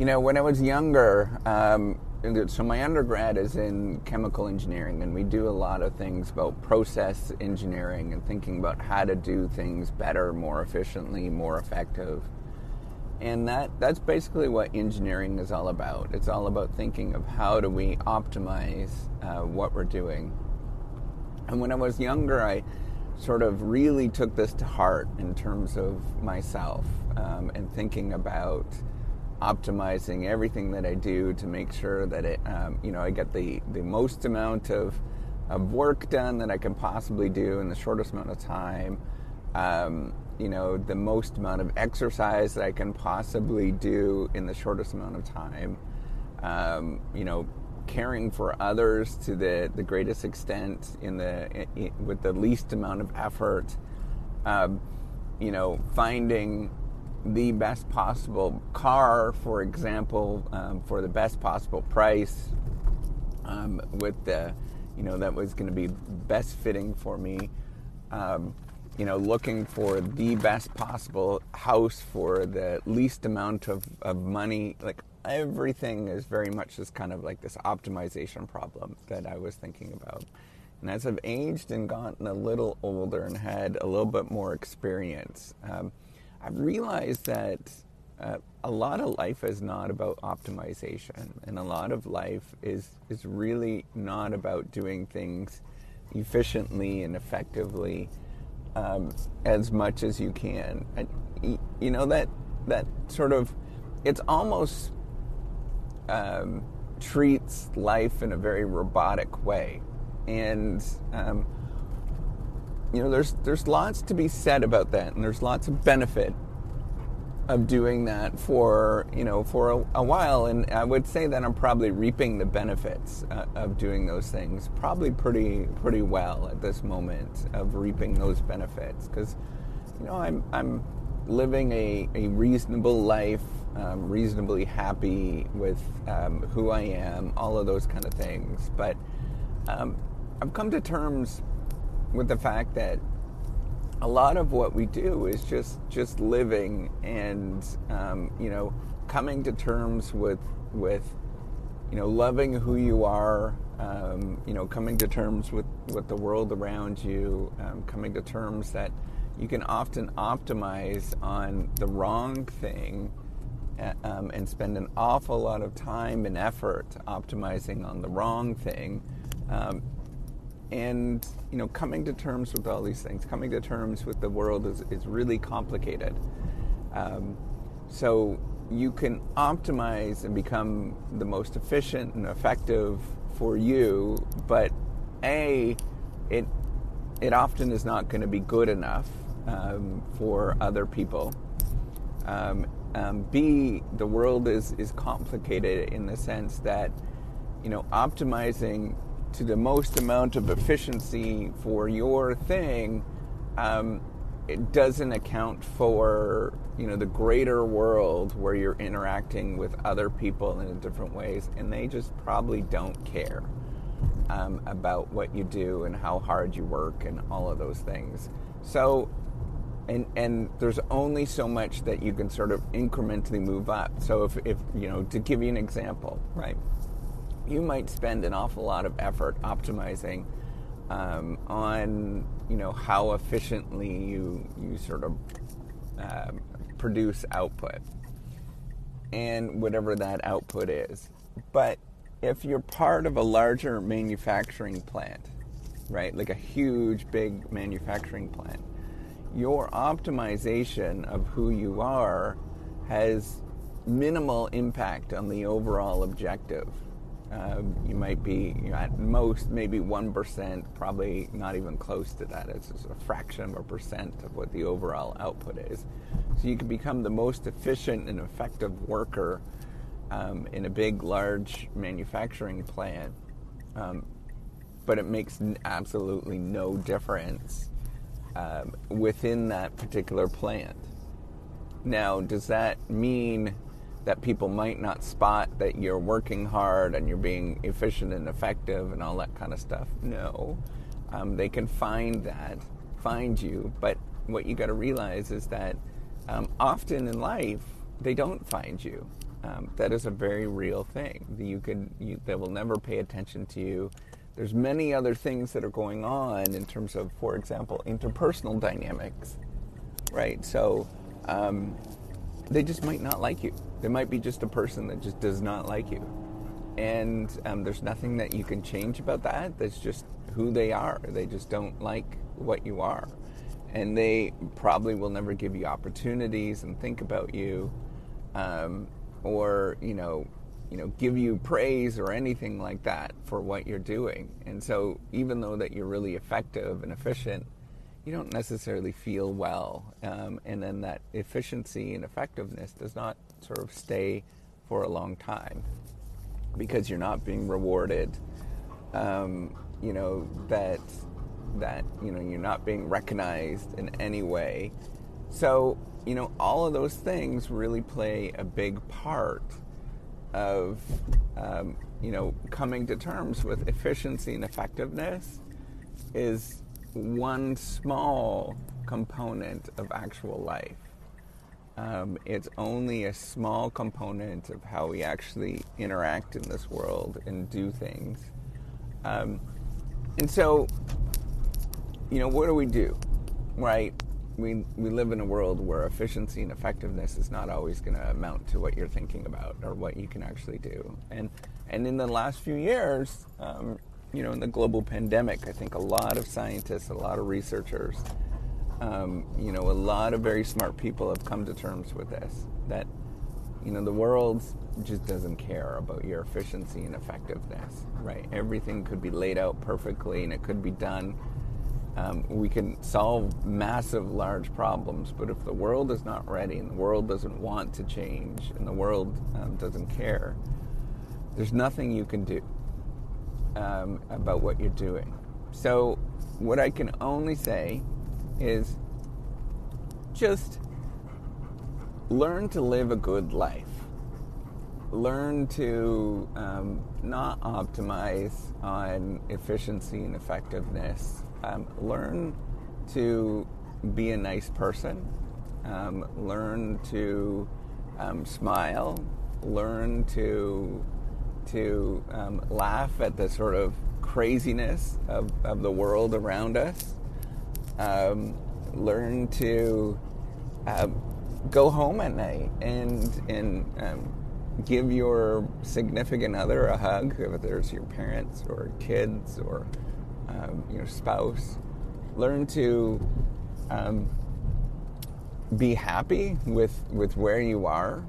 You know, when I was younger, um, so my undergrad is in chemical engineering, and we do a lot of things about process engineering and thinking about how to do things better, more efficiently, more effective. And that, that's basically what engineering is all about. It's all about thinking of how do we optimize uh, what we're doing. And when I was younger, I sort of really took this to heart in terms of myself um, and thinking about optimizing everything that I do to make sure that it, um, you know, I get the, the most amount of, of work done that I can possibly do in the shortest amount of time. Um, you know, the most amount of exercise that I can possibly do in the shortest amount of time. Um, you know, caring for others to the, the greatest extent in the in, with the least amount of effort. Um, you know, finding the best possible car, for example, um, for the best possible price, um, with the, you know, that was going to be best fitting for me. Um, you know, looking for the best possible house for the least amount of, of money. Like everything is very much just kind of like this optimization problem that I was thinking about. And as I've aged and gotten a little older and had a little bit more experience, um, I've realized that uh, a lot of life is not about optimization, and a lot of life is is really not about doing things efficiently and effectively um, as much as you can. And, you know that that sort of it's almost um, treats life in a very robotic way, and um, you know, there's there's lots to be said about that, and there's lots of benefit of doing that for you know for a, a while. And I would say that I'm probably reaping the benefits uh, of doing those things probably pretty pretty well at this moment of reaping those benefits because you know I'm I'm living a, a reasonable life, um, reasonably happy with um, who I am, all of those kind of things. But um, I've come to terms with the fact that a lot of what we do is just just living and um, you know coming to terms with with you know loving who you are um, you know coming to terms with with the world around you um, coming to terms that you can often optimize on the wrong thing uh, um, and spend an awful lot of time and effort optimizing on the wrong thing um, and you know coming to terms with all these things coming to terms with the world is, is really complicated. Um, so you can optimize and become the most efficient and effective for you but a it it often is not going to be good enough um, for other people. Um, um b the world is is complicated in the sense that you know optimizing to the most amount of efficiency for your thing, um, it doesn't account for you know the greater world where you're interacting with other people in different ways, and they just probably don't care um, about what you do and how hard you work and all of those things. So. And, and there's only so much that you can sort of incrementally move up. So if, if you know to give you an example, right? You might spend an awful lot of effort optimizing um, on you know how efficiently you you sort of uh, produce output and whatever that output is. But if you're part of a larger manufacturing plant, right, like a huge big manufacturing plant, your optimization of who you are has minimal impact on the overall objective um, you might be you know, at most maybe 1%, probably not even close to that. It's just a fraction of a percent of what the overall output is. So you can become the most efficient and effective worker um, in a big, large manufacturing plant, um, but it makes absolutely no difference um, within that particular plant. Now, does that mean that people might not spot that you're working hard and you're being efficient and effective and all that kind of stuff. No, um, they can find that, find you, but what you got to realize is that um, often in life they don't find you. Um, that is a very real thing. You could you, they will never pay attention to you. There's many other things that are going on in terms of, for example, interpersonal dynamics, right? So um, they just might not like you. They might be just a person that just does not like you, and um, there's nothing that you can change about that. That's just who they are. They just don't like what you are, and they probably will never give you opportunities and think about you. Um, or you know you know give you praise or anything like that for what you're doing and so even though that you're really effective and efficient you don't necessarily feel well um, and then that efficiency and effectiveness does not sort of stay for a long time because you're not being rewarded. Um, you know that that you know you're not being recognized in any way. So you know, all of those things really play a big part of, um, you know, coming to terms with efficiency and effectiveness is one small component of actual life. Um, it's only a small component of how we actually interact in this world and do things. Um, and so, you know, what do we do? Right? we we live in a world where efficiency and effectiveness is not always going to amount to what you're thinking about or what you can actually do. And and in the last few years, um, you know, in the global pandemic, I think a lot of scientists, a lot of researchers, um, you know, a lot of very smart people have come to terms with this. That you know, the world just doesn't care about your efficiency and effectiveness, right? Everything could be laid out perfectly, and it could be done um, we can solve massive, large problems, but if the world is not ready and the world doesn't want to change and the world um, doesn't care, there's nothing you can do um, about what you're doing. So, what I can only say is just learn to live a good life. Learn to um, not optimize on efficiency and effectiveness um, learn to be a nice person, um, learn to um, smile, learn to to um, laugh at the sort of craziness of, of the world around us, um, learn to uh, go home at night and and um, give your significant other a hug, whether there's your parents or kids or um, your spouse. Learn to um, be happy with with where you are,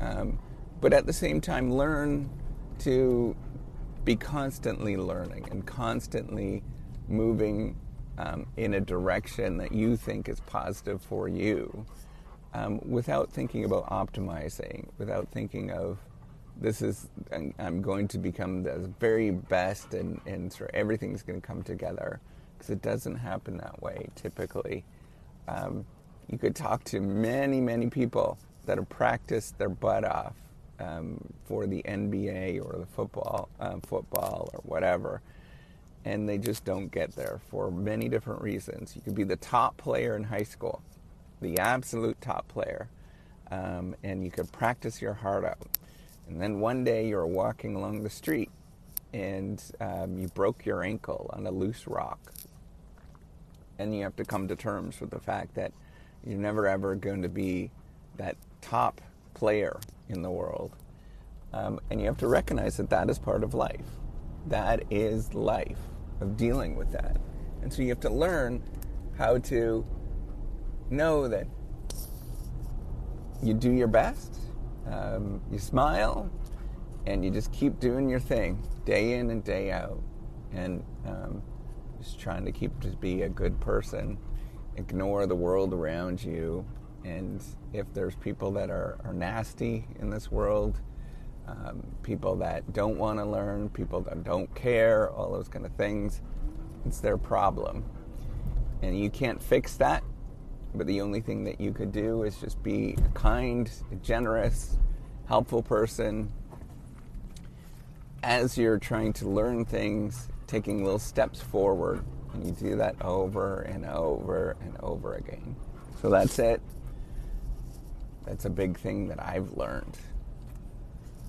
um, but at the same time, learn to be constantly learning and constantly moving um, in a direction that you think is positive for you, um, without thinking about optimizing, without thinking of this is I'm going to become the very best and, and sort of everything's going to come together because it doesn't happen that way typically. Um, you could talk to many, many people that have practiced their butt off um, for the NBA or the football, uh, football or whatever, and they just don't get there for many different reasons. You could be the top player in high school, the absolute top player, um, and you could practice your heart out and then one day you're walking along the street and um, you broke your ankle on a loose rock. And you have to come to terms with the fact that you're never ever going to be that top player in the world. Um, and you have to recognize that that is part of life. That is life, of dealing with that. And so you have to learn how to know that you do your best um, you smile and you just keep doing your thing day in and day out and um, just trying to keep to be a good person ignore the world around you and if there's people that are, are nasty in this world um, people that don't want to learn people that don't care all those kind of things it's their problem and you can't fix that but the only thing that you could do is just be a kind, generous, helpful person as you're trying to learn things, taking little steps forward. And you do that over and over and over again. So that's it. That's a big thing that I've learned.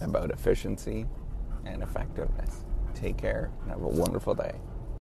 about efficiency and effectiveness. Take care and have a wonderful day.